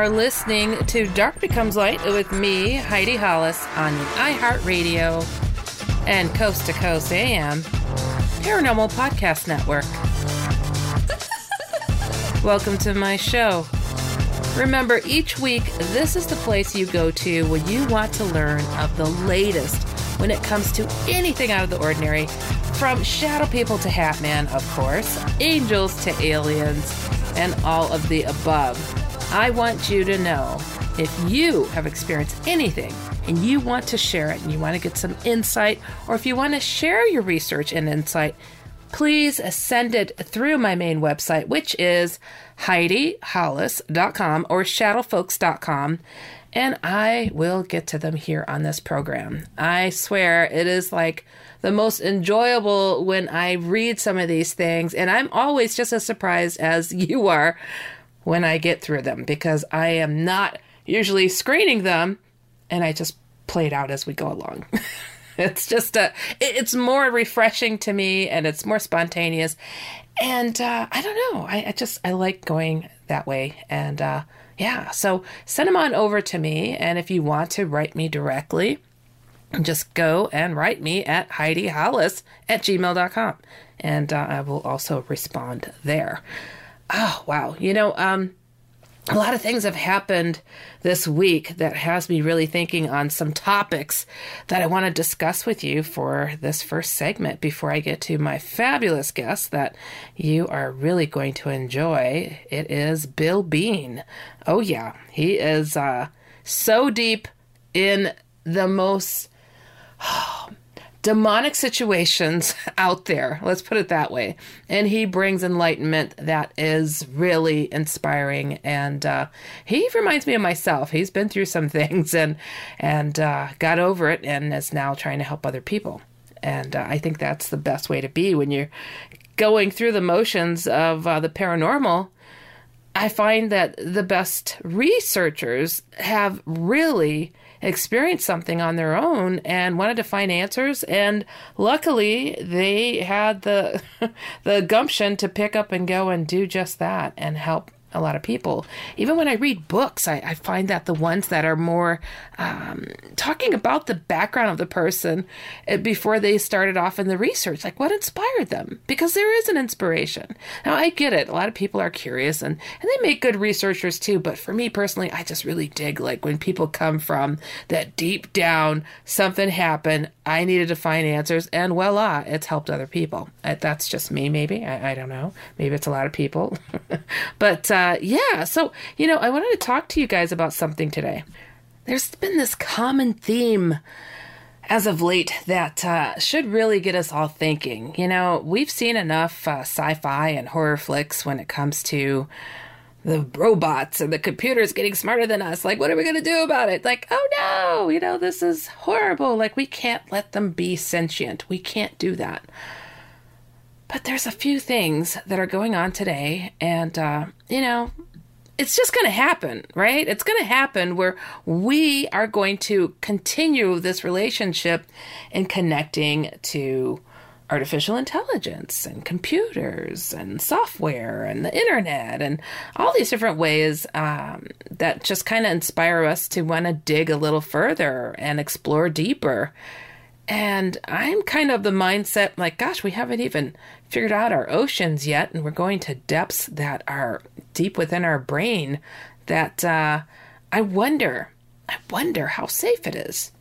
Are listening to Dark Becomes Light with me, Heidi Hollis, on the iHeartRadio and Coast to Coast AM Paranormal Podcast Network. Welcome to my show. Remember, each week, this is the place you go to when you want to learn of the latest when it comes to anything out of the ordinary, from shadow people to Hatman, of course, angels to aliens, and all of the above. I want you to know if you have experienced anything and you want to share it and you want to get some insight, or if you want to share your research and insight, please send it through my main website, which is HeidiHollis.com or ShadowFolks.com, and I will get to them here on this program. I swear it is like the most enjoyable when I read some of these things, and I'm always just as surprised as you are when I get through them because I am not usually screening them and I just play it out as we go along. it's just a it's more refreshing to me and it's more spontaneous. And uh, i don't know. I, I, just i like going that way. And uh, yeah. So send them on over to me. And if you want to write me directly just go and write me at heidi hollis at gmail.com and uh, i will also respond there oh wow you know um a lot of things have happened this week that has me really thinking on some topics that I want to discuss with you for this first segment before I get to my fabulous guest that you are really going to enjoy. It is Bill Bean. Oh, yeah, he is uh, so deep in the most. Oh, demonic situations out there. Let's put it that way. And he brings enlightenment that is really inspiring. And uh, he reminds me of myself. He's been through some things and and uh, got over it, and is now trying to help other people. And uh, I think that's the best way to be when you're going through the motions of uh, the paranormal. I find that the best researchers have really experienced something on their own and wanted to find answers. And luckily they had the the gumption to pick up and go and do just that and help a lot of people. Even when I read books, I, I find that the ones that are more um, talking about the background of the person eh, before they started off in the research, like what inspired them, because there is an inspiration. Now, I get it. A lot of people are curious and, and they make good researchers too. But for me personally, I just really dig like when people come from that deep down, something happened, I needed to find answers, and voila, it's helped other people. That's just me, maybe. I, I don't know. Maybe it's a lot of people. but, uh, uh, yeah, so, you know, I wanted to talk to you guys about something today. There's been this common theme as of late that uh, should really get us all thinking. You know, we've seen enough uh, sci fi and horror flicks when it comes to the robots and the computers getting smarter than us. Like, what are we going to do about it? Like, oh no, you know, this is horrible. Like, we can't let them be sentient. We can't do that. But there's a few things that are going on today, and, uh, you know, it's just going to happen, right? It's going to happen where we are going to continue this relationship in connecting to artificial intelligence and computers and software and the internet and all these different ways um, that just kind of inspire us to want to dig a little further and explore deeper And I'm kind of the mindset like, gosh, we haven't even figured out our oceans yet, and we're going to depths that are deep within our brain that uh, I wonder, I wonder how safe it is.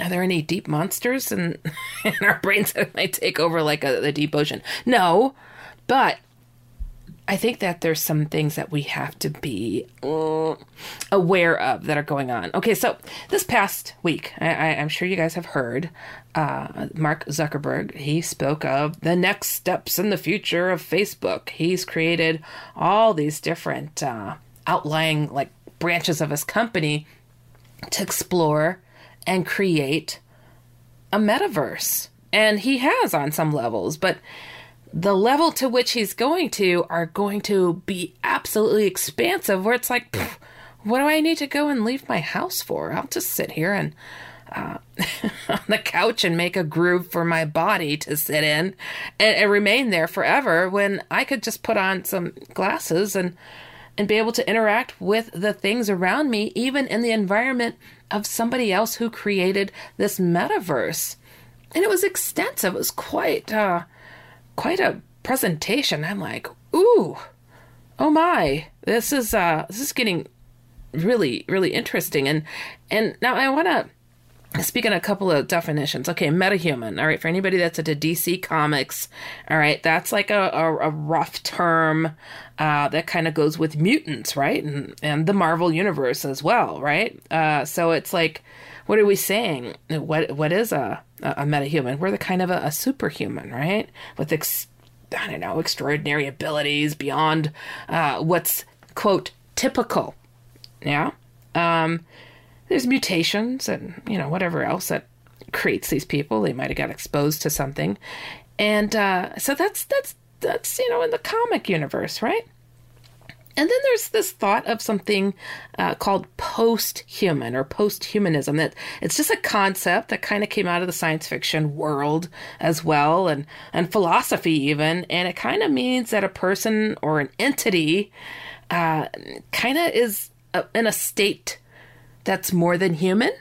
Are there any deep monsters in, in our brains that might take over like a, the deep ocean? No, but I think that there's some things that we have to be uh, aware of that are going on. Okay, so this past week, I, am sure you guys have heard uh, Mark Zuckerberg. He spoke of the next steps in the future of Facebook. He's created all these different uh, outlying like branches of his company to explore and create a metaverse, and he has on some levels, but the level to which he's going to are going to be absolutely expansive where it's like what do i need to go and leave my house for? I'll just sit here and uh, on the couch and make a groove for my body to sit in and, and remain there forever when i could just put on some glasses and and be able to interact with the things around me even in the environment of somebody else who created this metaverse. And it was extensive. It was quite uh, quite a presentation. I'm like, ooh, oh my, this is uh, this is getting really, really interesting. And and now I want to speak on a couple of definitions. Okay, metahuman. All right, for anybody that's into DC Comics, all right, that's like a, a, a rough term uh, that kind of goes with mutants, right, and and the Marvel universe as well, right. Uh, so it's like, what are we saying? What what is a a metahuman. We're the kind of a, a superhuman, right? With ex- I don't know extraordinary abilities beyond uh, what's quote typical. Yeah. Um, there's mutations and you know whatever else that creates these people. They might have got exposed to something, and uh, so that's that's that's you know in the comic universe, right? And then there's this thought of something uh, called post-human or post-humanism. That it's just a concept that kind of came out of the science fiction world as well, and and philosophy even. And it kind of means that a person or an entity uh, kind of is a, in a state that's more than human.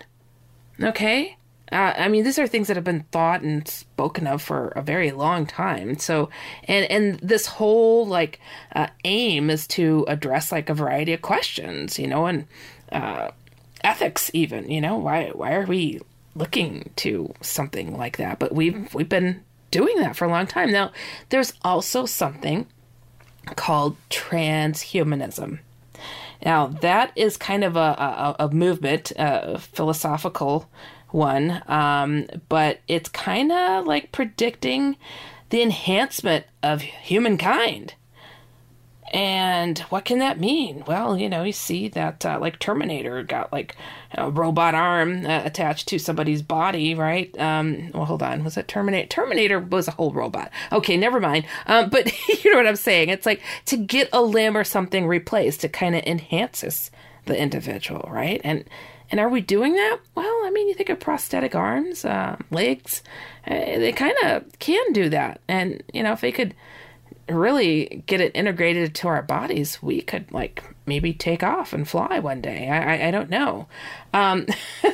Okay, uh, I mean, these are things that have been thought and spoken of for a very long time. So, and and this whole like uh, aim is to address like a variety of questions, you know, and uh, ethics even. You know, why why are we looking to something like that? But we've we've been doing that for a long time now. There's also something called transhumanism. Now, that is kind of a, a, a movement, a philosophical one, um, but it's kind of like predicting the enhancement of humankind. And what can that mean? Well, you know, you see that uh, like Terminator got like a robot arm uh, attached to somebody's body, right? Um, well, hold on, was it Terminator? Terminator was a whole robot. Okay, never mind. Um, but you know what I'm saying? It's like to get a limb or something replaced, it kind of enhances the individual, right? And and are we doing that? Well, I mean, you think of prosthetic arms, uh, legs, they kind of can do that. And, you know, if they could really get it integrated to our bodies, we could, like, maybe take off and fly one day. I, I, I don't know. Um,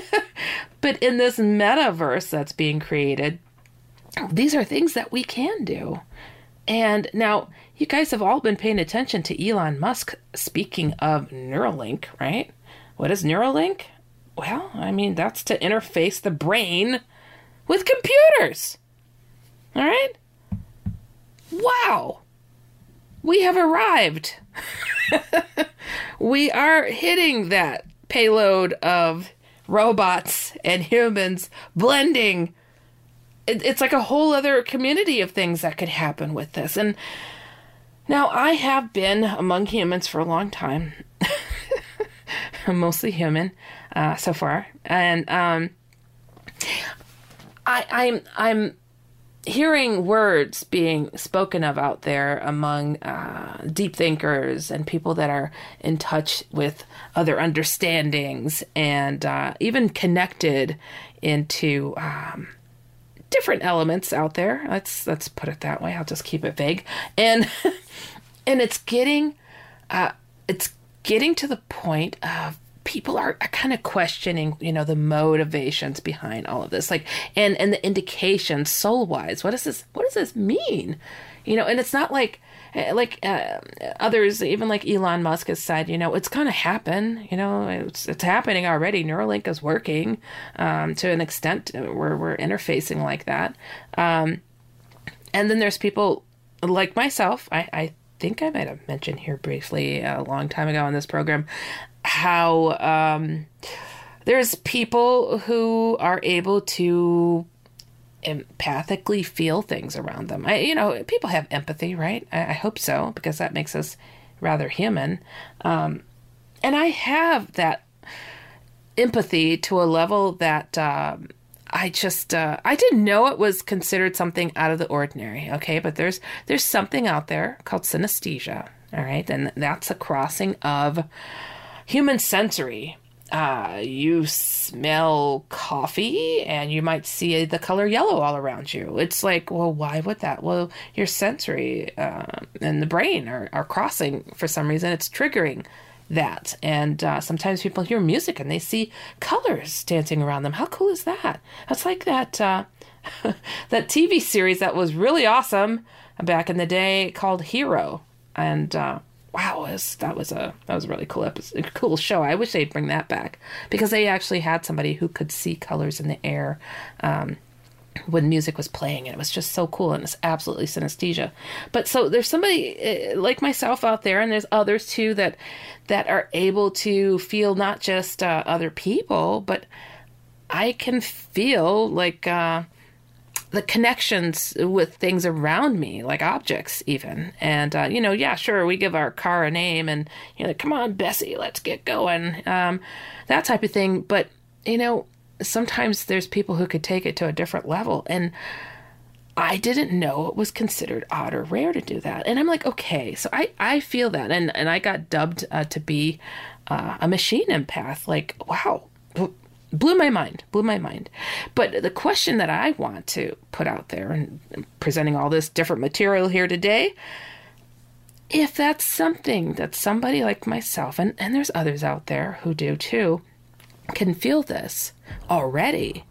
but in this metaverse that's being created, these are things that we can do. And now, you guys have all been paying attention to Elon Musk speaking of Neuralink, right? What is Neuralink? Well, I mean, that's to interface the brain with computers. All right? Wow. We have arrived. we are hitting that payload of robots and humans blending. it's like a whole other community of things that could happen with this. And now I have been among humans for a long time. I'm mostly human uh, so far, and um, I, I'm I'm hearing words being spoken of out there among uh, deep thinkers and people that are in touch with other understandings and uh, even connected into um, different elements out there. Let's let's put it that way. I'll just keep it vague, and and it's getting uh, it's getting to the point of people are, kind of questioning, you know, the motivations behind all of this, like, and and the indications soul wise. What does this? What does this mean? You know, and it's not like eh, like uh, others, even like Elon Musk has said, you know, it's going to happen. You know, it's it's happening already. Neuralink is working um, to an extent where we're interfacing like that. Um, and then there's people like myself. I, I think I might have mentioned here briefly a long time ago on this program how um, there's people who are able to empathically feel things around them. I, you know, people have empathy, right? I, I hope so because that makes us rather human. Um, and I have that empathy to a level that um, I just uh, I didn't know it was considered something out of the ordinary. Okay, but there's there's something out there called synesthesia. All right, and that's a crossing of human sensory. Uh, you smell coffee and you might see the color yellow all around you. It's like, well, why would that? Well, your sensory uh, and the brain are, are crossing for some reason. It's triggering that. And uh, sometimes people hear music and they see colors dancing around them. How cool is that? That's like that uh, that TV series that was really awesome back in the day called Hero. And uh, wow, was, that was a that was a really cool episode, cool show. I wish they'd bring that back because they actually had somebody who could see colors in the air. Um, when music was playing and it was just so cool and it's absolutely synesthesia. But so there's somebody uh, like myself out there and there's others too that that are able to feel not just uh, other people but i can feel like uh, the connections with things around me like objects even. And uh, you know yeah sure we give our car a name and you know come on bessie let's get going um, that type of thing. But you know sometimes there's people who could take it to a different level and I didn't know it was considered odd or rare to do that. And I'm like, okay, so I, I feel that. And, and I got dubbed uh, to be uh, a machine empath. Like, wow, blew my mind, blew my mind. But the question that I want to put out there and presenting all this different material here today, if that's something that somebody like myself, and, and there's others out there who do too, can feel this already,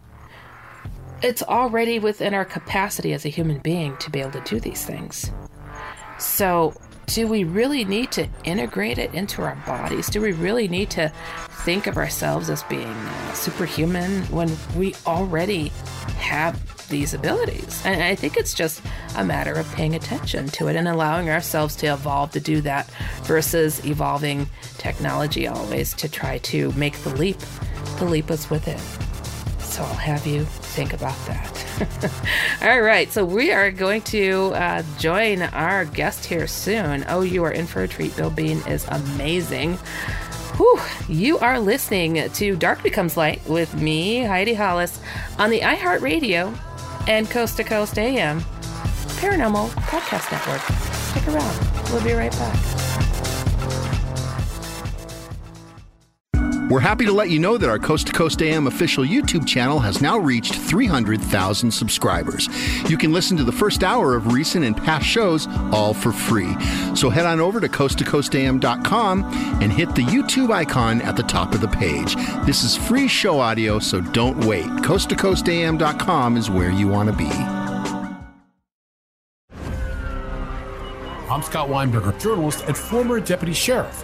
it's already within our capacity as a human being to be able to do these things. So, do we really need to integrate it into our bodies? Do we really need to think of ourselves as being uh, superhuman when we already have these abilities? And I think it's just a matter of paying attention to it and allowing ourselves to evolve to do that versus evolving technology always to try to make the leap. The leap is with it. So I'll have you think about that. All right, so we are going to uh, join our guest here soon. Oh, you are in for a treat. Bill Bean is amazing. Whew, you are listening to Dark Becomes Light with me, Heidi Hollis, on the iHeartRadio and Coast to Coast AM Paranormal Podcast Network. Stick around. We'll be right back. We're happy to let you know that our Coast to Coast AM official YouTube channel has now reached 300,000 subscribers. You can listen to the first hour of recent and past shows all for free. So head on over to coasttocoastam.com and hit the YouTube icon at the top of the page. This is free show audio, so don't wait. Coasttocoastam.com is where you want to be. I'm Scott Weinberger, journalist and former deputy sheriff.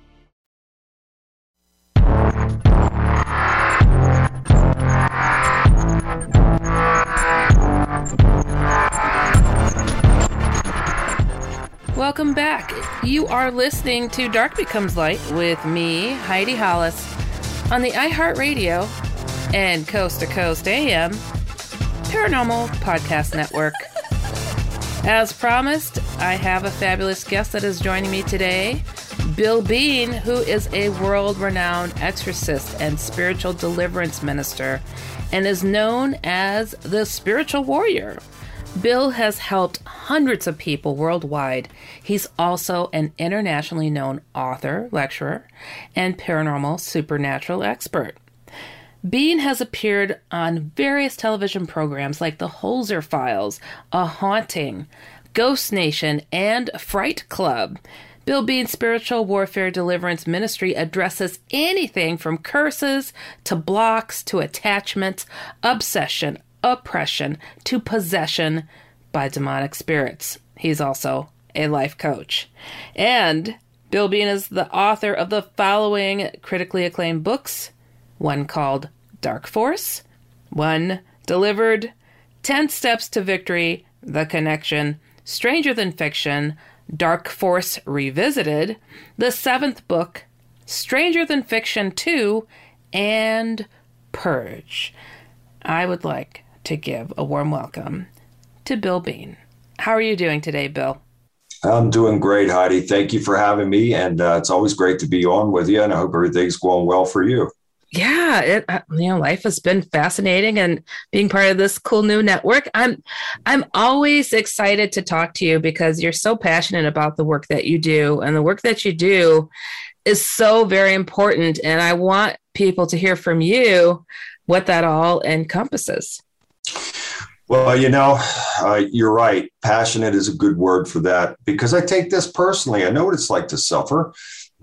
Welcome back. You are listening to Dark Becomes Light with me, Heidi Hollis, on the iHeartRadio and Coast to Coast AM Paranormal Podcast Network. As promised, I have a fabulous guest that is joining me today. Bill Bean, who is a world renowned exorcist and spiritual deliverance minister, and is known as the spiritual warrior. Bill has helped hundreds of people worldwide. He's also an internationally known author, lecturer, and paranormal supernatural expert. Bean has appeared on various television programs like The Holzer Files, A Haunting, Ghost Nation, and Fright Club. Bill Bean's spiritual warfare deliverance ministry addresses anything from curses to blocks to attachments, obsession, oppression to possession by demonic spirits. He's also a life coach. And Bill Bean is the author of the following critically acclaimed books one called Dark Force, one delivered 10 Steps to Victory, The Connection, Stranger Than Fiction, Dark Force Revisited, the seventh book, Stranger Than Fiction 2, and Purge. I would like to give a warm welcome to Bill Bean. How are you doing today, Bill? I'm doing great, Heidi. Thank you for having me. And uh, it's always great to be on with you. And I hope everything's going well for you yeah, it uh, you know life has been fascinating and being part of this cool new network. I'm I'm always excited to talk to you because you're so passionate about the work that you do and the work that you do is so very important and I want people to hear from you what that all encompasses. Well, you know, uh, you're right. Passionate is a good word for that because I take this personally. I know what it's like to suffer.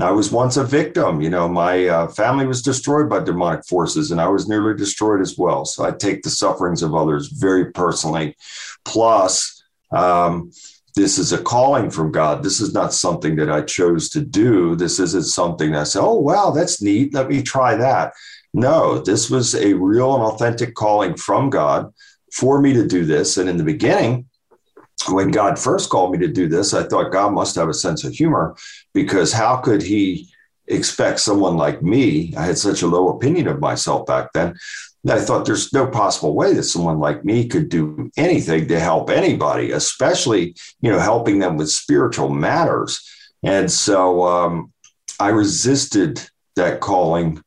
I was once a victim. You know, my uh, family was destroyed by demonic forces, and I was nearly destroyed as well. So I take the sufferings of others very personally. Plus, um, this is a calling from God. This is not something that I chose to do. This isn't something that I said, oh, wow, that's neat. Let me try that. No, this was a real and authentic calling from God for me to do this. And in the beginning, when God first called me to do this, I thought God must have a sense of humor because how could he expect someone like me? I had such a low opinion of myself back then I thought there's no possible way that someone like me could do anything to help anybody, especially, you know, helping them with spiritual matters. And so um, I resisted that calling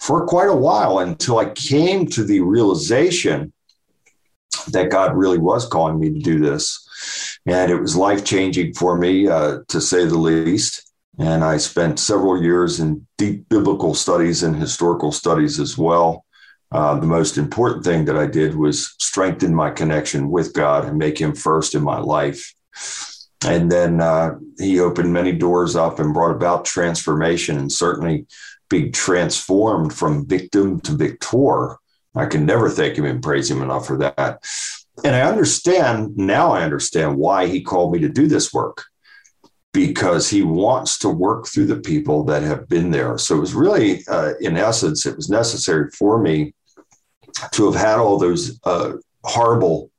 for quite a while until I came to the realization that God really was calling me to do this. And it was life changing for me, uh, to say the least. And I spent several years in deep biblical studies and historical studies as well. Uh, the most important thing that I did was strengthen my connection with God and make Him first in my life. And then uh, He opened many doors up and brought about transformation and certainly being transformed from victim to victor. I can never thank Him and praise Him enough for that. And I understand now, I understand why He called me to do this work because he wants to work through the people that have been there. So it was really, uh, in essence, it was necessary for me to have had all those uh, horrible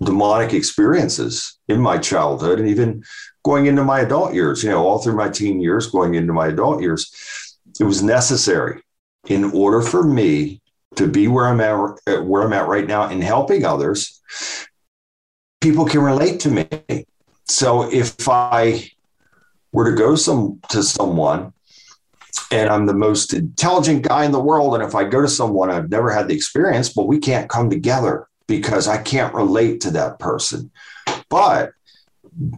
demonic experiences in my childhood and even going into my adult years, you know, all through my teen years, going into my adult years, it was necessary in order for me to be where I'm at, where I'm at right now in helping others. People can relate to me. So if I were to go some to someone and I'm the most intelligent guy in the world. And if I go to someone I've never had the experience, but we can't come together because I can't relate to that person. But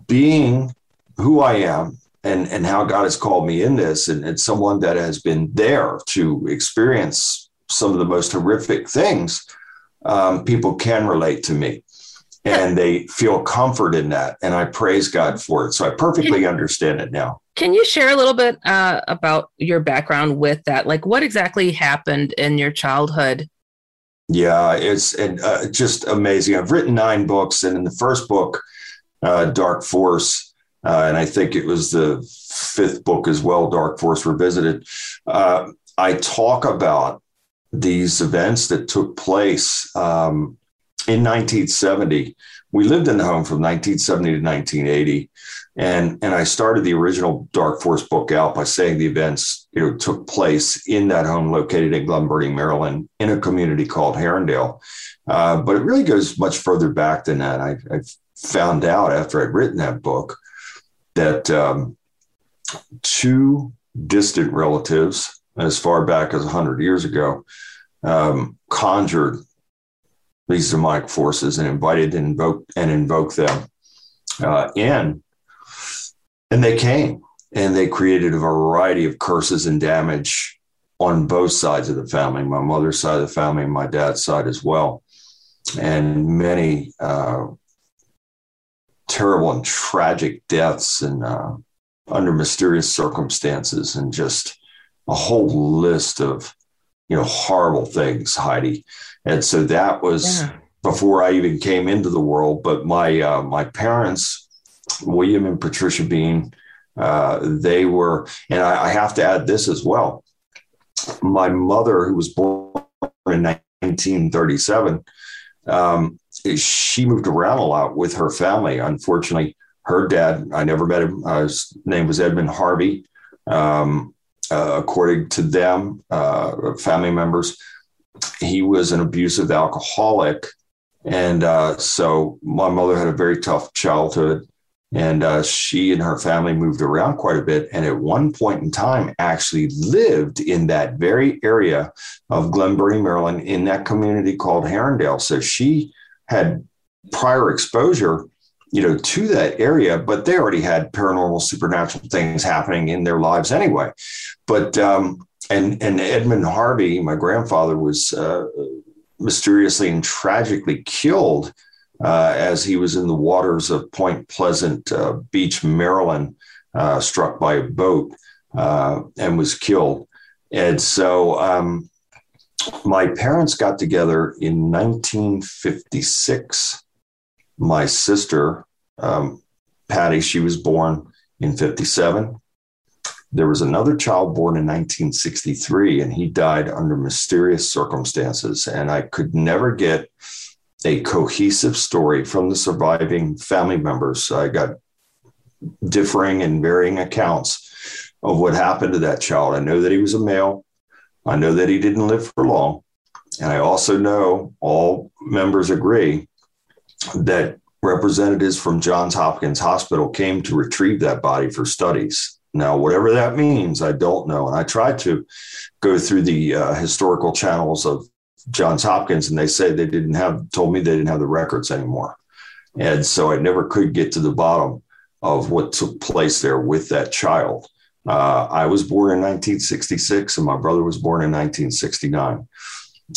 being who I am and, and how God has called me in this, and it's someone that has been there to experience some of the most horrific things, um, people can relate to me and they feel comfort in that. And I praise God for it. So I perfectly understand it now. Can you share a little bit uh, about your background with that? Like, what exactly happened in your childhood? Yeah, it's and, uh, just amazing. I've written nine books, and in the first book, uh, Dark Force, uh, and I think it was the fifth book as well, Dark Force Revisited. Uh, I talk about these events that took place um, in 1970. We lived in the home from 1970 to 1980. And, and I started the original Dark Force book out by saying the events you know, took place in that home located in Glen Burnie, Maryland, in a community called Harundale. Uh, but it really goes much further back than that. I, I found out after I'd written that book that um, two distant relatives, as far back as 100 years ago, um, conjured these demonic forces and invited and invoked and invoked them uh, in. And they came and they created a variety of curses and damage on both sides of the family, my mother's side of the family and my dad's side as well. And many uh, terrible and tragic deaths and uh, under mysterious circumstances and just a whole list of you know horrible things heidi and so that was yeah. before I even came into the world. But my uh, my parents, William and Patricia Bean, uh, they were, and I, I have to add this as well. My mother, who was born in 1937, um, she moved around a lot with her family. Unfortunately, her dad, I never met him. Uh, his name was Edmund Harvey. Um, uh, according to them, uh, family members, he was an abusive alcoholic. And uh, so my mother had a very tough childhood. And uh, she and her family moved around quite a bit. And at one point in time, actually lived in that very area of Glen Burnie, Maryland, in that community called Harundale. So she had prior exposure you know to that area but they already had paranormal supernatural things happening in their lives anyway but um, and and Edmund Harvey, my grandfather, was uh, mysteriously and tragically killed uh, as he was in the waters of Point Pleasant uh, Beach, Maryland, uh, struck by a boat uh, and was killed. And so um, my parents got together in 1956. My sister, um, Patty, she was born in 57. There was another child born in 1963, and he died under mysterious circumstances. And I could never get a cohesive story from the surviving family members. I got differing and varying accounts of what happened to that child. I know that he was a male. I know that he didn't live for long. And I also know all members agree that representatives from Johns Hopkins Hospital came to retrieve that body for studies. Now, whatever that means, I don't know. And I tried to go through the uh, historical channels of Johns Hopkins, and they said they didn't have, told me they didn't have the records anymore. And so I never could get to the bottom of what took place there with that child. Uh, I was born in 1966, and my brother was born in 1969.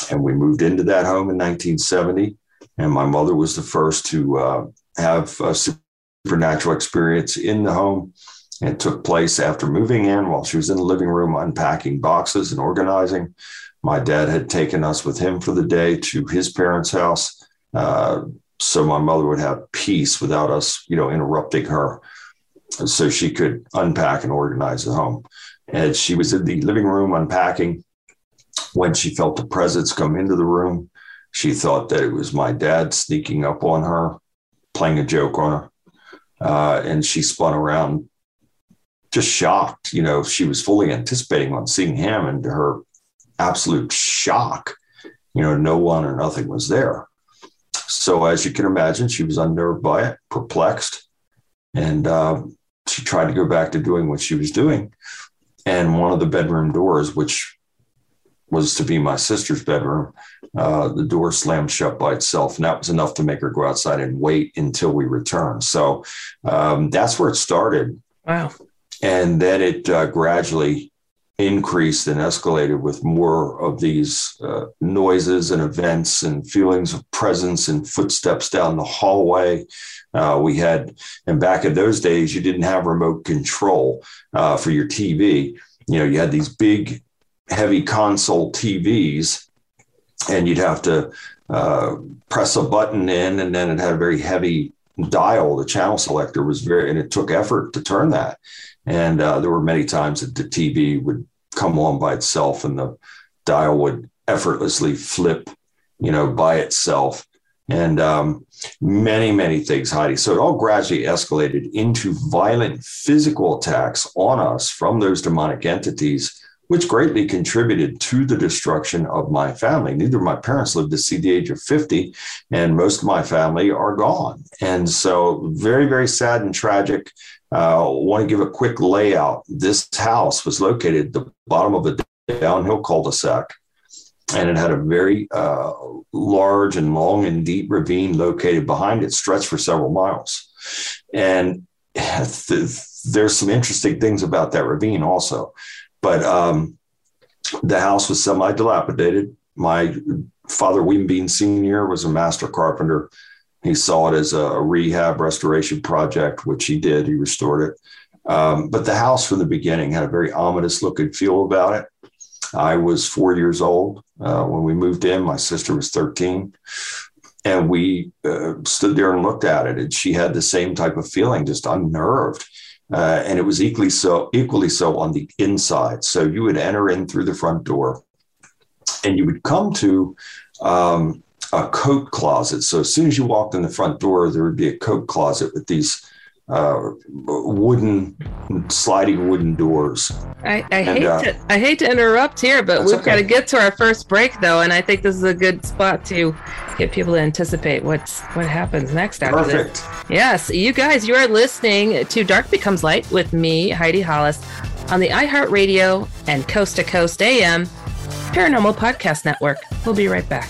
And we moved into that home in 1970. And my mother was the first to uh, have a supernatural experience in the home. It took place after moving in while she was in the living room unpacking boxes and organizing. My dad had taken us with him for the day to his parents' house. Uh, so my mother would have peace without us, you know, interrupting her. So she could unpack and organize the home. And she was in the living room unpacking when she felt the presence come into the room. She thought that it was my dad sneaking up on her, playing a joke on her. Uh, and she spun around just shocked. You know, she was fully anticipating on seeing him, and her absolute shock, you know, no one or nothing was there. So, as you can imagine, she was unnerved by it, perplexed, and uh, she tried to go back to doing what she was doing. And one of the bedroom doors, which was to be my sister's bedroom, uh, the door slammed shut by itself. And that was enough to make her go outside and wait until we returned. So um, that's where it started. Wow. And then it uh, gradually increased and escalated with more of these uh, noises and events and feelings of presence and footsteps down the hallway. Uh, we had, and back in those days, you didn't have remote control uh, for your TV. You know, you had these big, heavy console TVs, and you'd have to uh, press a button in, and then it had a very heavy dial. The channel selector was very, and it took effort to turn that. And uh, there were many times that the TV would come on by itself and the dial would effortlessly flip, you know, by itself. And um, many, many things, Heidi. So it all gradually escalated into violent physical attacks on us from those demonic entities, which greatly contributed to the destruction of my family. Neither of my parents lived to see the age of 50, and most of my family are gone. And so, very, very sad and tragic. I uh, want to give a quick layout. This house was located at the bottom of a downhill cul-de-sac, and it had a very uh, large and long and deep ravine located behind it, stretched for several miles. And th- there's some interesting things about that ravine also. But um, the house was semi-dilapidated. My father, William Bean Sr., was a master carpenter he saw it as a rehab restoration project, which he did. He restored it. Um, but the house from the beginning had a very ominous look and feel about it. I was four years old uh, when we moved in. My sister was 13. And we uh, stood there and looked at it, and she had the same type of feeling, just unnerved. Uh, and it was equally so, equally so on the inside. So you would enter in through the front door, and you would come to um, a coat closet. So as soon as you walked in the front door, there would be a coat closet with these uh, wooden, sliding wooden doors. I, I and, hate uh, to I hate to interrupt here, but we've okay. got to get to our first break though, and I think this is a good spot to get people to anticipate what's what happens next after Perfect. this. Yes, you guys, you are listening to Dark Becomes Light with me, Heidi Hollis, on the iHeartRadio and Coast to Coast AM Paranormal Podcast Network. We'll be right back.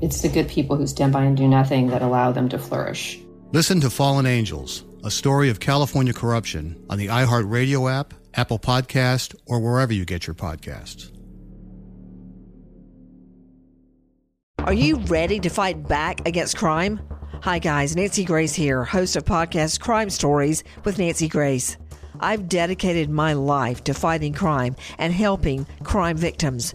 It's the good people who stand by and do nothing that allow them to flourish. Listen to Fallen Angels, a story of California corruption on the iHeartRadio app, Apple Podcast, or wherever you get your podcasts. Are you ready to fight back against crime? Hi, guys. Nancy Grace here, host of podcast Crime Stories with Nancy Grace. I've dedicated my life to fighting crime and helping crime victims.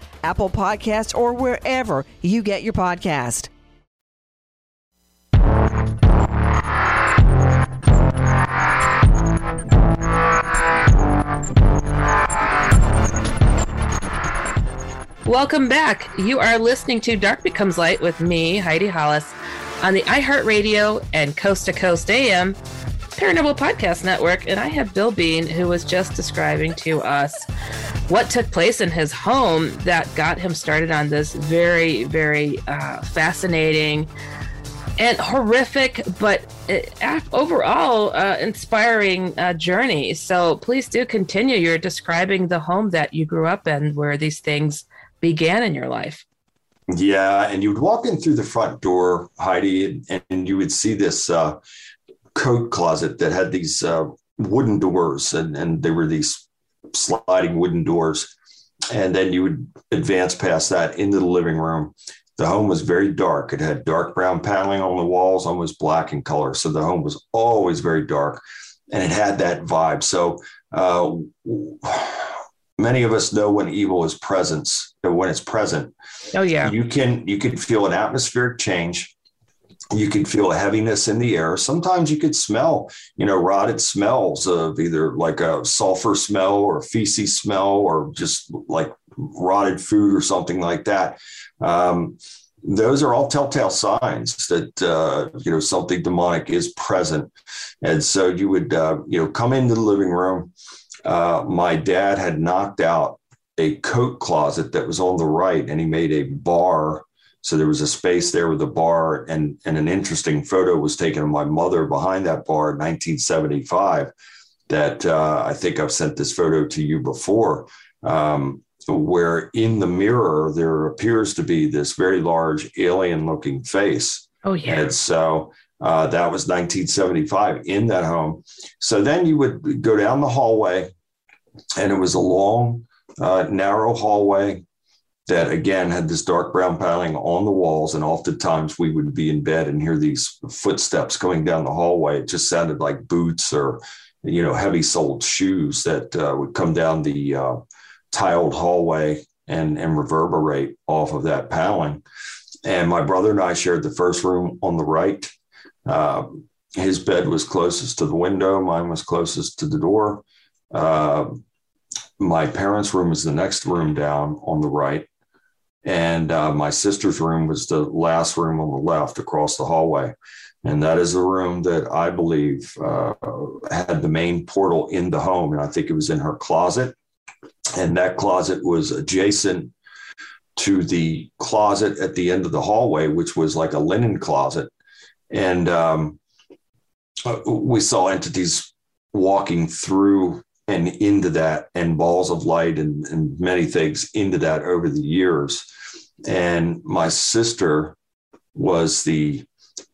Apple Podcasts, or wherever you get your podcast. Welcome back. You are listening to Dark Becomes Light with me, Heidi Hollis, on the iHeartRadio and Coast to Coast AM Paranormal Podcast Network. And I have Bill Bean, who was just describing to us what took place in his home that got him started on this very, very uh, fascinating and horrific, but uh, overall uh, inspiring uh, journey. So please do continue. You're describing the home that you grew up in where these things began in your life. Yeah, and you would walk in through the front door, Heidi, and, and you would see this uh, coat closet that had these uh, wooden doors, and, and they were these sliding wooden doors. And then you would advance past that into the living room. The home was very dark. It had dark brown paneling on the walls, almost black in color. So the home was always very dark, and it had that vibe. So uh, many of us know when evil is presence, when it's present. Oh yeah, you can you can feel an atmospheric change you could feel a heaviness in the air. Sometimes you could smell, you know, rotted smells of either like a sulfur smell or feces smell or just like rotted food or something like that. Um, those are all telltale signs that uh, you know something demonic is present, and so you would uh, you know come into the living room. Uh, my dad had knocked out a coat closet that was on the right, and he made a bar so there was a space there with a bar, and, and an interesting photo was taken of my mother behind that bar in 1975. That uh, I think I've sent this photo to you before, um, where in the mirror there appears to be this very large alien looking face. Oh, yeah. And so uh, that was 1975 in that home. So then you would go down the hallway, and it was a long, uh, narrow hallway that again had this dark brown paneling on the walls. And oftentimes we would be in bed and hear these footsteps coming down the hallway. It just sounded like boots or, you know, heavy soled shoes that uh, would come down the uh, tiled hallway and, and reverberate off of that paneling. And my brother and I shared the first room on the right. Uh, his bed was closest to the window, mine was closest to the door. Uh, my parents' room was the next room down on the right. And uh, my sister's room was the last room on the left across the hallway. And that is the room that I believe uh, had the main portal in the home. And I think it was in her closet. And that closet was adjacent to the closet at the end of the hallway, which was like a linen closet. And um, uh, we saw entities walking through and into that and balls of light and, and many things into that over the years. And my sister was the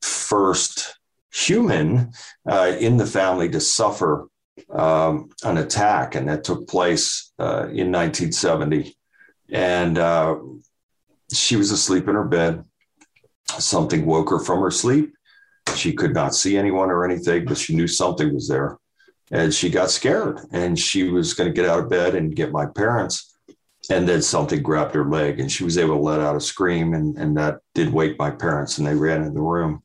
first human uh, in the family to suffer um, an attack, and that took place uh, in 1970. And uh, she was asleep in her bed. Something woke her from her sleep. She could not see anyone or anything, but she knew something was there and she got scared and she was going to get out of bed and get my parents and then something grabbed her leg and she was able to let out a scream and, and that did wake my parents and they ran in the room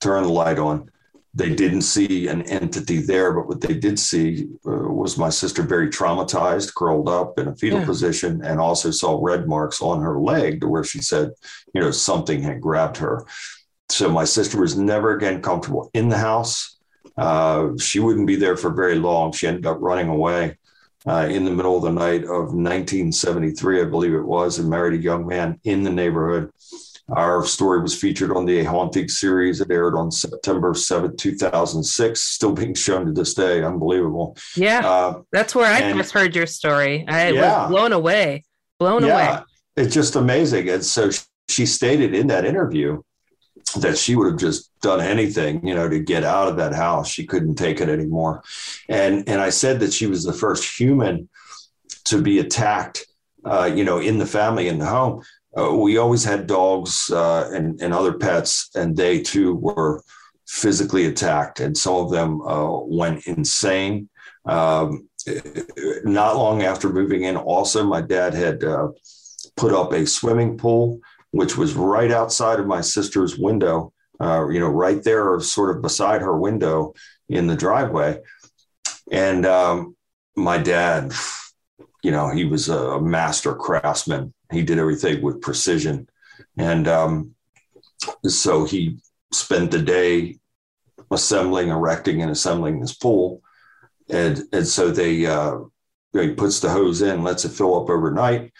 turned the light on. They didn't see an entity there but what they did see uh, was my sister very traumatized curled up in a fetal yeah. position and also saw red marks on her leg to where she said you know something had grabbed her. So my sister was never again comfortable in the house uh, she wouldn't be there for very long. She ended up running away uh, in the middle of the night of 1973, I believe it was, and married a young man in the neighborhood. Our story was featured on the Haunting series. It aired on September 7th, 2006, still being shown to this day. Unbelievable. Yeah. Uh, that's where I and, first heard your story. I yeah, was blown away. Blown yeah, away. It's just amazing. And so she stated in that interview that she would have just done anything, you know, to get out of that house. She couldn't take it anymore. And and I said that she was the first human to be attacked, uh, you know, in the family in the home. Uh, we always had dogs uh, and and other pets, and they too were physically attacked, and some of them uh, went insane. Um, not long after moving in, also my dad had uh, put up a swimming pool which was right outside of my sister's window, uh, you know, right there, sort of beside her window in the driveway. And um, my dad, you know, he was a master craftsman. He did everything with precision. And um, so he spent the day assembling, erecting, and assembling this pool. And, and so they, uh, he puts the hose in, lets it fill up overnight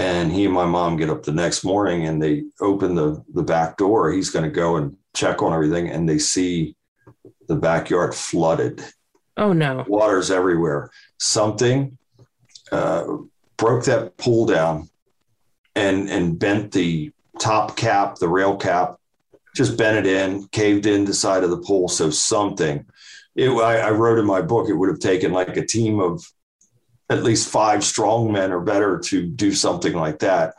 and he and my mom get up the next morning and they open the the back door. He's going to go and check on everything and they see the backyard flooded. Oh no. Water's everywhere. Something uh, broke that pool down and and bent the top cap the rail cap just bent it in caved in the side of the pool. So something it, I, I wrote in my book it would have taken like a team of at least five strong men or better to do something like that.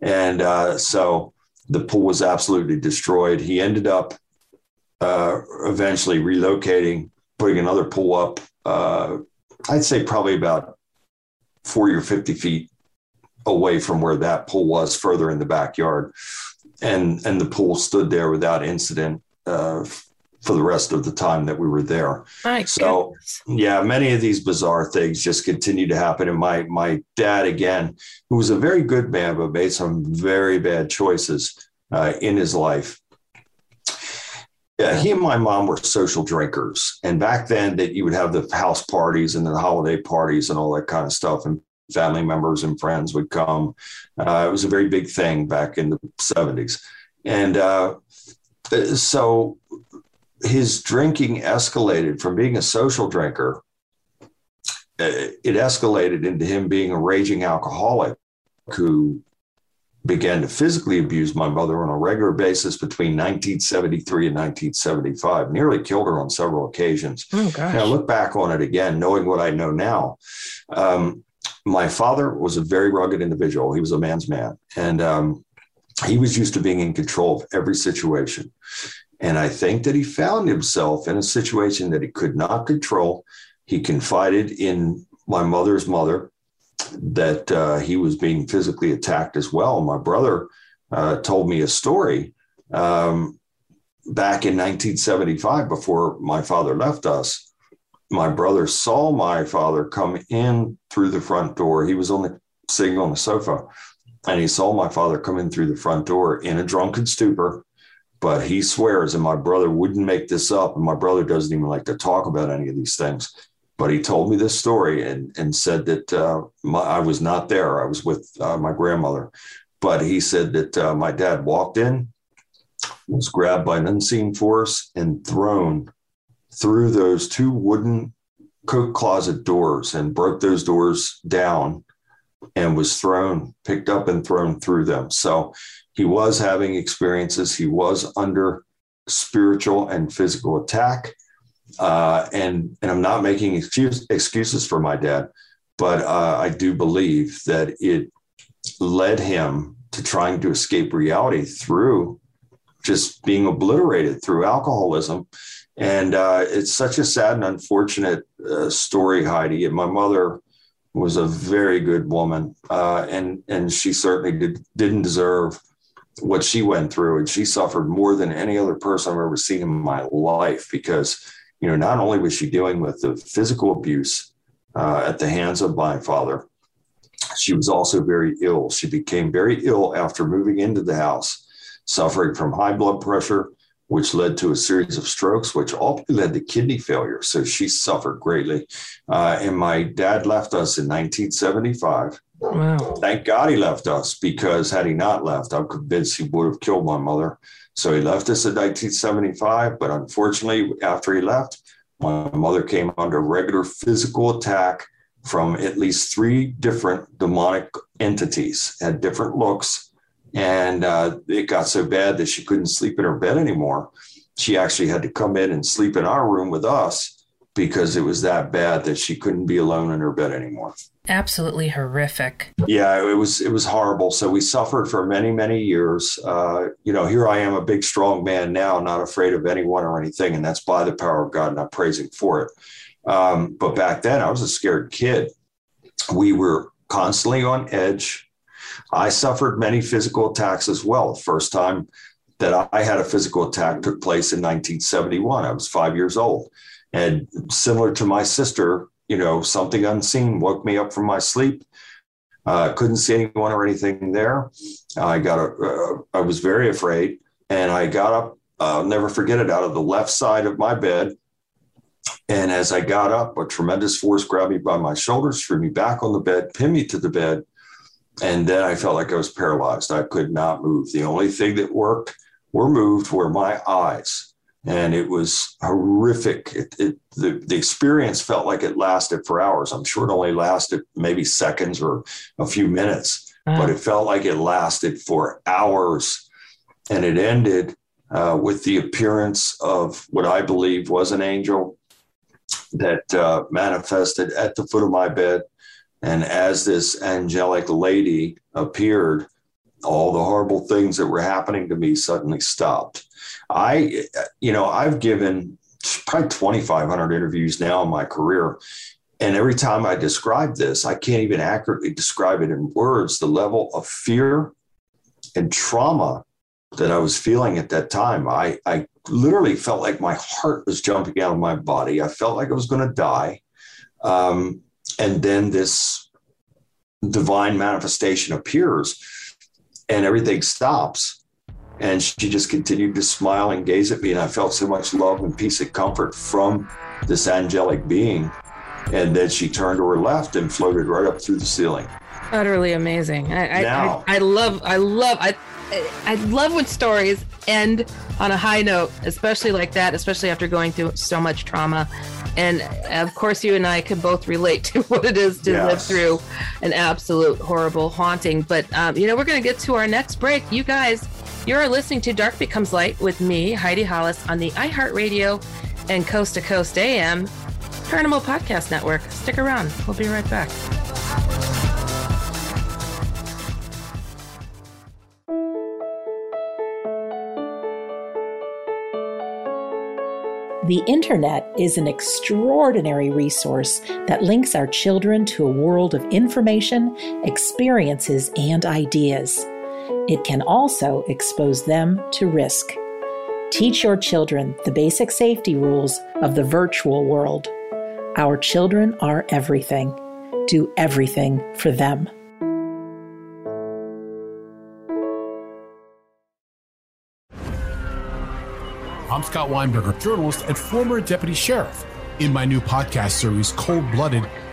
And uh, so the pool was absolutely destroyed. He ended up uh, eventually relocating, putting another pool up. Uh, I'd say probably about 40 or 50 feet away from where that pool was, further in the backyard. And, and the pool stood there without incident uh, for the rest of the time that we were there. My so goodness. yeah, many of these bizarre things just continue to happen. And my my dad again, who was a very good man but made some very bad choices uh, in his life. Yeah, he and my mom were social drinkers, and back then that you would have the house parties and the holiday parties and all that kind of stuff, and family members and friends would come. Uh, it was a very big thing back in the seventies, and uh, so his drinking escalated from being a social drinker. Uh, it escalated into him being a raging alcoholic who began to physically abuse my mother on a regular basis between 1973 and 1975, nearly killed her on several occasions. Oh, gosh. Now, look back on it again, knowing what I know now. Um, my father was a very rugged individual. He was a man's man. And um, he was used to being in control of every situation. And I think that he found himself in a situation that he could not control. He confided in my mother's mother that uh, he was being physically attacked as well. My brother uh, told me a story um, back in 1975 before my father left us. My brother saw my father come in through the front door. He was on the sitting on the sofa, and he saw my father come in through the front door in a drunken stupor. But he swears, and my brother wouldn't make this up. And my brother doesn't even like to talk about any of these things but he told me this story and, and said that uh, my, I was not there. I was with uh, my grandmother. But he said that uh, my dad walked in, was grabbed by an unseen force, and thrown through those two wooden coat closet doors and broke those doors down and was thrown, picked up, and thrown through them. So he was having experiences. He was under spiritual and physical attack uh, and and I'm not making excuse, excuses for my dad, but uh, I do believe that it led him to trying to escape reality through just being obliterated through alcoholism. And uh, it's such a sad and unfortunate uh, story, Heidi. And my mother was a very good woman, uh, and and she certainly did, didn't deserve what she went through, and she suffered more than any other person I've ever seen in my life because you know, not only was she dealing with the physical abuse uh, at the hands of my father, she was also very ill. She became very ill after moving into the house, suffering from high blood pressure, which led to a series of strokes, which ultimately led to kidney failure. So she suffered greatly. Uh, and my dad left us in 1975. Wow. Thank God he left us because had he not left, I'm convinced he would have killed my mother. So he left us in 1975, but unfortunately, after he left, my mother came under regular physical attack from at least three different demonic entities, had different looks. And uh, it got so bad that she couldn't sleep in her bed anymore. She actually had to come in and sleep in our room with us because it was that bad that she couldn't be alone in her bed anymore absolutely horrific. Yeah, it was it was horrible. So we suffered for many many years. Uh, you know, here I am, a big strong man now, not afraid of anyone or anything, and that's by the power of God, and I'm praising for it. Um, but back then, I was a scared kid. We were constantly on edge. I suffered many physical attacks as well. The first time that I had a physical attack took place in 1971. I was five years old. And similar to my sister, you know, something unseen woke me up from my sleep. Uh, couldn't see anyone or anything there. I got a, uh, I was very afraid, and I got up. I'll never forget it. Out of the left side of my bed, and as I got up, a tremendous force grabbed me by my shoulders, threw me back on the bed, pinned me to the bed, and then I felt like I was paralyzed. I could not move. The only thing that worked were moved were my eyes and it was horrific. It, it, the, the experience felt like it lasted for hours. I'm sure it only lasted maybe seconds or a few minutes, uh-huh. but it felt like it lasted for hours. And it ended uh, with the appearance of what I believe was an angel that uh, manifested at the foot of my bed. And as this angelic lady appeared, all the horrible things that were happening to me suddenly stopped I, you know, I've given probably 2,500 interviews now in my career. And every time I describe this, I can't even accurately describe it in words. The level of fear and trauma that I was feeling at that time, I, I literally felt like my heart was jumping out of my body. I felt like I was going to die. Um, and then this divine manifestation appears and everything stops. And she just continued to smile and gaze at me. And I felt so much love and peace and comfort from this angelic being. And then she turned to her left and floated right up through the ceiling. Utterly amazing. I, now, I, I, I love, I love, I, I love when stories end on a high note, especially like that, especially after going through so much trauma. And of course, you and I can both relate to what it is to yes. live through an absolute horrible haunting. But, um, you know, we're going to get to our next break. You guys you are listening to Dark Becomes Light with me, Heidi Hollis, on the iHeartRadio and Coast to Coast AM Paranormal Podcast Network. Stick around, we'll be right back. The internet is an extraordinary resource that links our children to a world of information, experiences, and ideas. It can also expose them to risk. Teach your children the basic safety rules of the virtual world. Our children are everything. Do everything for them. I'm Scott Weinberger, journalist and former deputy sheriff. In my new podcast series, Cold Blooded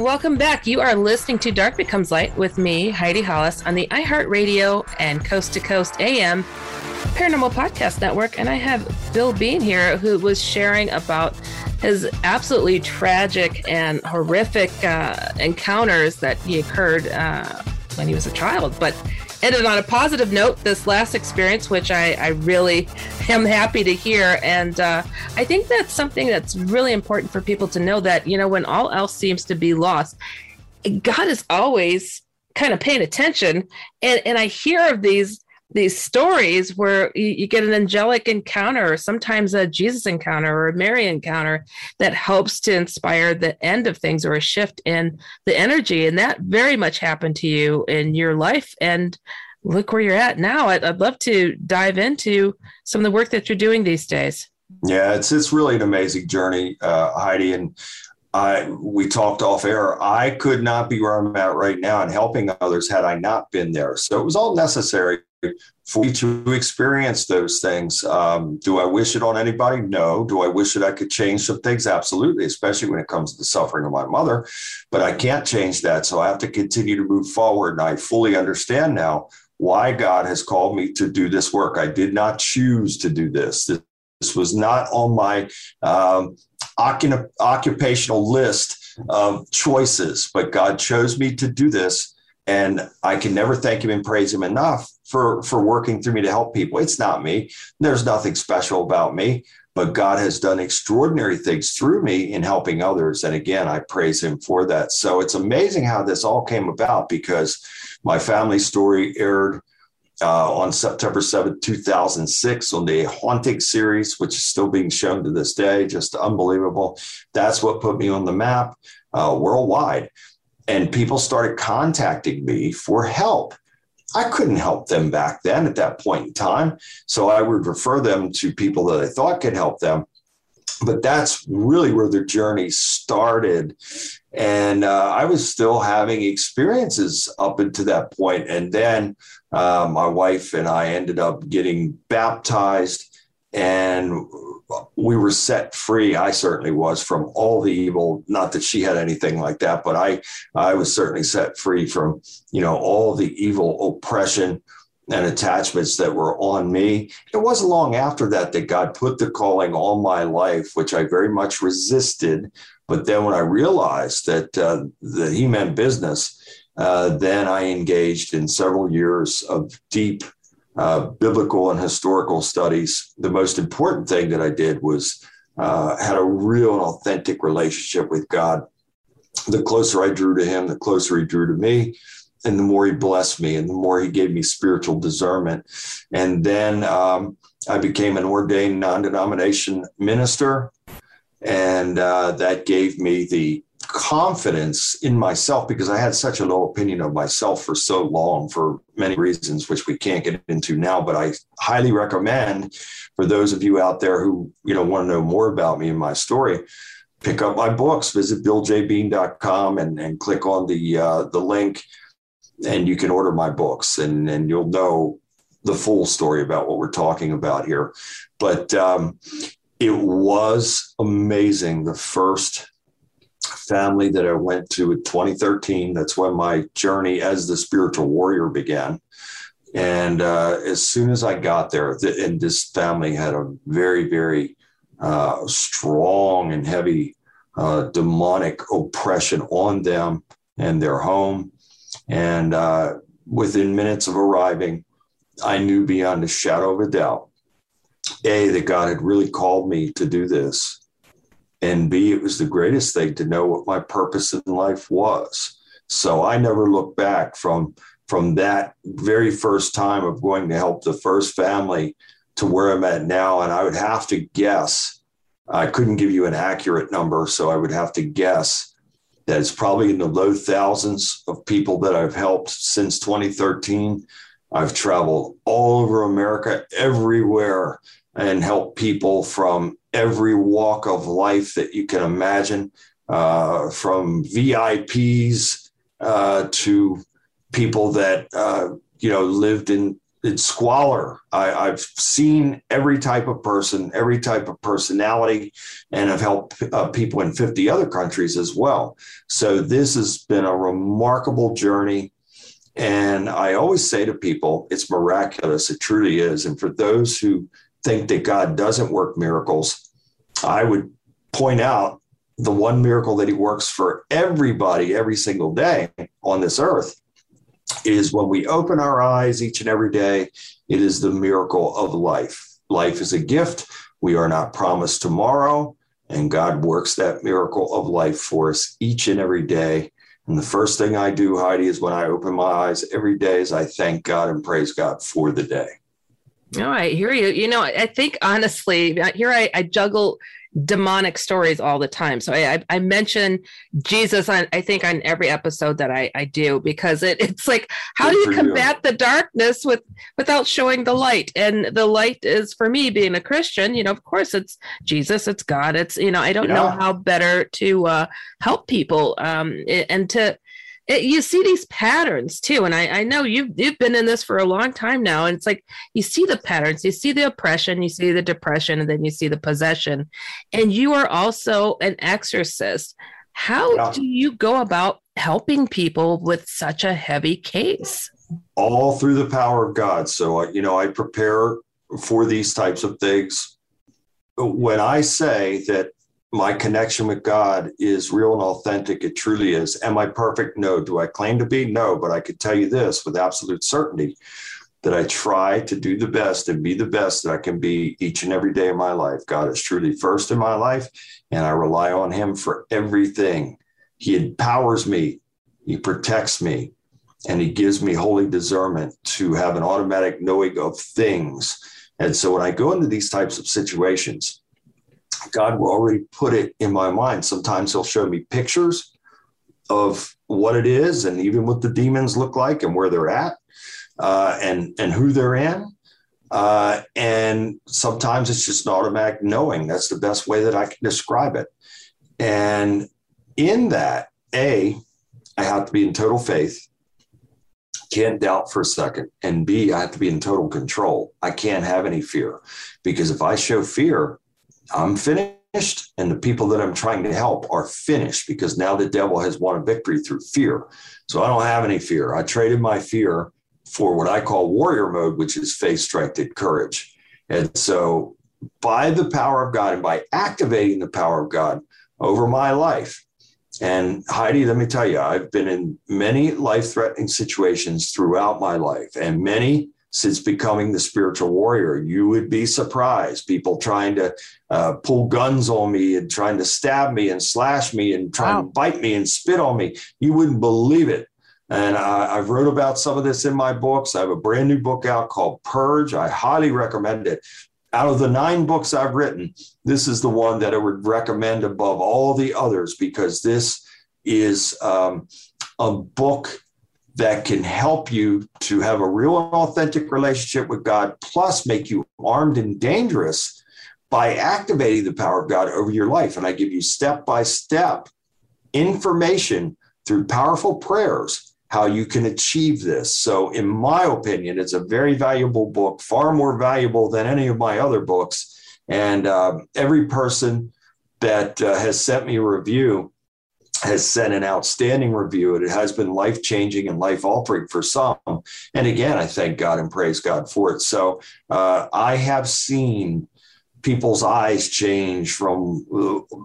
Welcome back. You are listening to Dark Becomes Light with me, Heidi Hollis, on the iHeartRadio and Coast to Coast AM Paranormal Podcast Network. And I have Bill Bean here who was sharing about his absolutely tragic and horrific uh, encounters that he occurred uh, when he was a child. But ended on a positive note this last experience, which I, I really am happy to hear. And uh, I think that's something that's really important for people to know that, you know, when all else seems to be lost, God is always kind of paying attention. And, and I hear of these these stories where you, you, get an angelic encounter or sometimes a jesus encounter or a mary encounter that helps to inspire the end of things or a shift in the energy. And that very much happened to you in your life. And look where you're at now. I'd, I'd love to dive into some of the work that you're doing these days. Yeah it's it's really an amazing journey uh, heidi. And I we talked off air. I could not be where I'm at right now and helping others had I not been there. So it was all necessary for me to experience those things. Um, do I wish it on anybody? No. Do I wish that I could change some things? Absolutely, especially when it comes to the suffering of my mother. But I can't change that. So I have to continue to move forward. And I fully understand now why God has called me to do this work. I did not choose to do this. This was not on my um, occupational list of choices, but God chose me to do this. And I can never thank him and praise him enough for, for working through me to help people. It's not me. There's nothing special about me, but God has done extraordinary things through me in helping others. And again, I praise him for that. So it's amazing how this all came about because my family story aired uh, on September 7th, 2006, on the Haunting series, which is still being shown to this day. Just unbelievable. That's what put me on the map uh, worldwide. And people started contacting me for help. I couldn't help them back then at that point in time. So I would refer them to people that I thought could help them. But that's really where their journey started. And uh, I was still having experiences up until that point. And then uh, my wife and I ended up getting baptized, and we were set free. I certainly was from all the evil. Not that she had anything like that, but I I was certainly set free from you know all the evil oppression and attachments that were on me. It wasn't long after that that God put the calling on my life, which I very much resisted. But then when I realized that uh, that He meant business uh, then I engaged in several years of deep uh, biblical and historical studies. The most important thing that I did was uh, had a real and authentic relationship with God. The closer I drew to Him, the closer He drew to me, and the more He blessed me, and the more He gave me spiritual discernment. And then um, I became an ordained non denomination minister. And uh, that gave me the confidence in myself because I had such a low opinion of myself for so long for many reasons, which we can't get into now. But I highly recommend for those of you out there who you know want to know more about me and my story, pick up my books. Visit BillJBean.com and and click on the uh, the link, and you can order my books, and and you'll know the full story about what we're talking about here. But um, it was amazing the first family that I went to in 2013. That's when my journey as the spiritual warrior began. And uh, as soon as I got there, the, and this family had a very, very uh, strong and heavy uh, demonic oppression on them and their home. And uh, within minutes of arriving, I knew beyond a shadow of a doubt, A, that God had really called me to do this and B, it was the greatest thing to know what my purpose in life was. So I never looked back from from that very first time of going to help the first family to where I'm at now. And I would have to guess, I couldn't give you an accurate number, so I would have to guess that it's probably in the low thousands of people that I've helped since 2013. I've traveled all over America, everywhere, and help people from every walk of life that you can imagine, uh, from VIPs uh, to people that uh, you know lived in in squalor. I, have seen every type of person, every type of personality, and have helped uh, people in 50 other countries as well. So this has been a remarkable journey. And I always say to people, it's miraculous. It truly is. And for those who think that God doesn't work miracles, I would point out the one miracle that he works for everybody every single day on this earth is when we open our eyes each and every day, it is the miracle of life. Life is a gift. We are not promised tomorrow, and God works that miracle of life for us each and every day. And the first thing I do, Heidi, is when I open my eyes every day is I thank God and praise God for the day. No, I hear you. You know, I think honestly, here I, I juggle demonic stories all the time. So I, I, I mention Jesus on I think on every episode that I, I do because it, it's like how Good do you combat you. the darkness with without showing the light? And the light is for me being a Christian, you know, of course it's Jesus, it's God. It's you know, I don't yeah. know how better to uh, help people um, and to it, you see these patterns too. And I, I know you've you've been in this for a long time now. And it's like you see the patterns you see the oppression you see the depression and then you see the possession. And you are also an exorcist. How yeah. do you go about helping people with such a heavy case? All through the power of god. So uh, you know i prepare for these types of things. When i say that my connection with God is real and authentic. It truly is. Am I perfect? No. Do I claim to be? No. But I could tell you this with absolute certainty that I try to do the best and be the best that I can be each and every day of my life. God is truly first in my life, and I rely on Him for everything. He empowers me, He protects me, and He gives me holy discernment to have an automatic knowing of things. And so when I go into these types of situations, God will already put it in my mind. Sometimes He'll show me pictures of what it is, and even what the demons look like and where they're at, uh, and and who they're in. Uh, and sometimes it's just an automatic knowing. That's the best way that I can describe it. And in that, a, I have to be in total faith. Can't doubt for a second. And B, I have to be in total control. I can't have any fear because if I show fear, I'm finished, and the people that I'm trying to help are finished because now the devil has won a victory through fear. So I don't have any fear. I traded my fear for what I call warrior mode, which is faith, strength, courage. And so, by the power of God and by activating the power of God over my life, and Heidi, let me tell you, I've been in many life threatening situations throughout my life, and many since becoming the spiritual warrior. You would be surprised. People trying to uh, pull guns on me and trying to stab me and slash me and trying wow. to bite me and spit on me. You wouldn't believe it. And I, I've wrote about some of this in my books. I have a brand new book out called Purge. I highly recommend it. Out of the nine books I've written, this is the one that I would recommend above all the others because this is um, a book that can help you to have a real authentic relationship with God, plus make you armed and dangerous by activating the power of God over your life. And I give you step by step information through powerful prayers how you can achieve this. So, in my opinion, it's a very valuable book, far more valuable than any of my other books. And uh, every person that uh, has sent me a review has sent an outstanding review it has been life changing and life altering for some. And again, I thank God and praise God for it. So uh, I have seen people's eyes change from uh,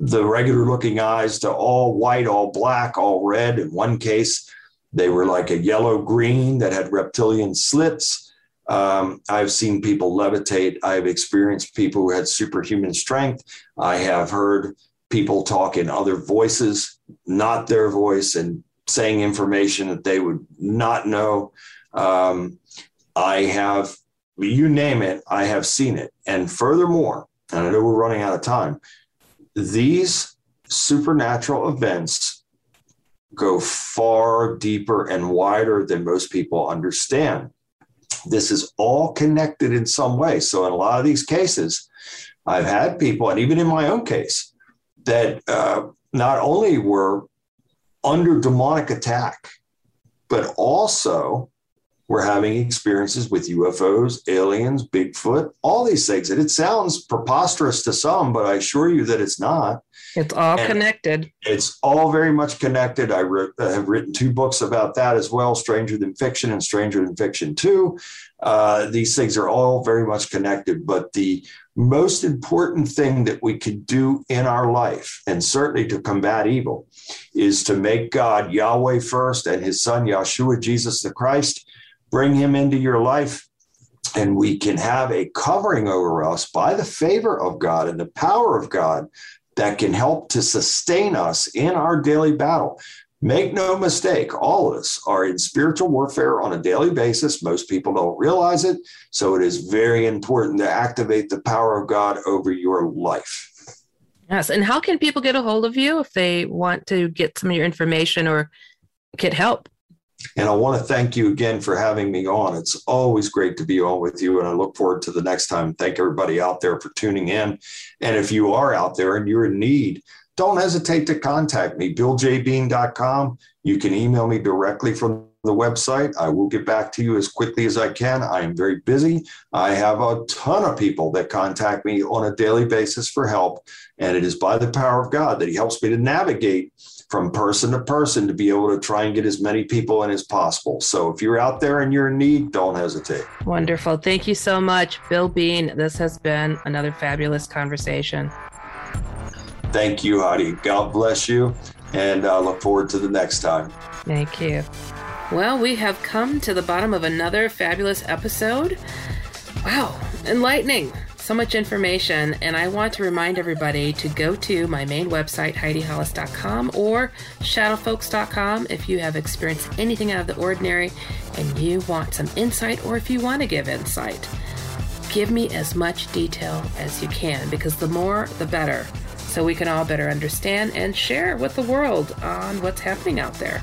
the regular looking eyes to all white, all black, all red. In one case, they were like a yellow green that had reptilian slits. Um, I've seen people levitate. I've experienced people who had superhuman strength. I have heard people talk in other voices, not their voice, and saying information that they would not know. Um, I have, you name it, I have seen it. And furthermore, and I know we're running out of time, these supernatural events go far deeper and wider than most people understand. This is all connected in some way. So, in a lot of these cases, I've had people, and even in my own case, that uh, not only were under demonic attack, but also were having experiences with UFOs, aliens, Bigfoot, all these things. And it sounds preposterous to some, but I assure you that it's not. It's all and connected. It's all very much connected. I re- have written two books about that as well Stranger Than Fiction and Stranger Than Fiction 2. Uh, these things are all very much connected, but the most important thing that we could do in our life, and certainly to combat evil, is to make God Yahweh first and his son Yeshua, Jesus the Christ, bring him into your life. And we can have a covering over us by the favor of God and the power of God that can help to sustain us in our daily battle. Make no mistake, all of us are in spiritual warfare on a daily basis. Most people don't realize it. So it is very important to activate the power of God over your life. Yes. And how can people get a hold of you if they want to get some of your information or get help? And I want to thank you again for having me on. It's always great to be on with you. And I look forward to the next time. Thank everybody out there for tuning in. And if you are out there and you're in need, don't hesitate to contact me, billjbean.com. You can email me directly from the website. I will get back to you as quickly as I can. I am very busy. I have a ton of people that contact me on a daily basis for help. And it is by the power of God that He helps me to navigate from person to person to be able to try and get as many people in as possible. So if you're out there and you're in need, don't hesitate. Wonderful. Thank you so much, Bill Bean. This has been another fabulous conversation. Thank you, Heidi. God bless you. And I look forward to the next time. Thank you. Well, we have come to the bottom of another fabulous episode. Wow, enlightening. So much information. And I want to remind everybody to go to my main website, HeidiHollis.com or shadowfolks.com if you have experienced anything out of the ordinary and you want some insight or if you want to give insight. Give me as much detail as you can because the more, the better so we can all better understand and share with the world on what's happening out there.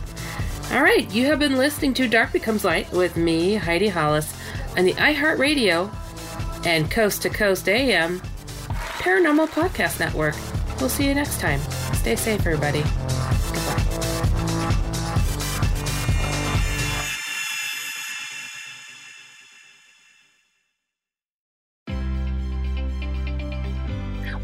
All right, you have been listening to Dark Becomes Light with me, Heidi Hollis, on the iHeartRadio and Coast to Coast AM Paranormal Podcast Network. We'll see you next time. Stay safe, everybody.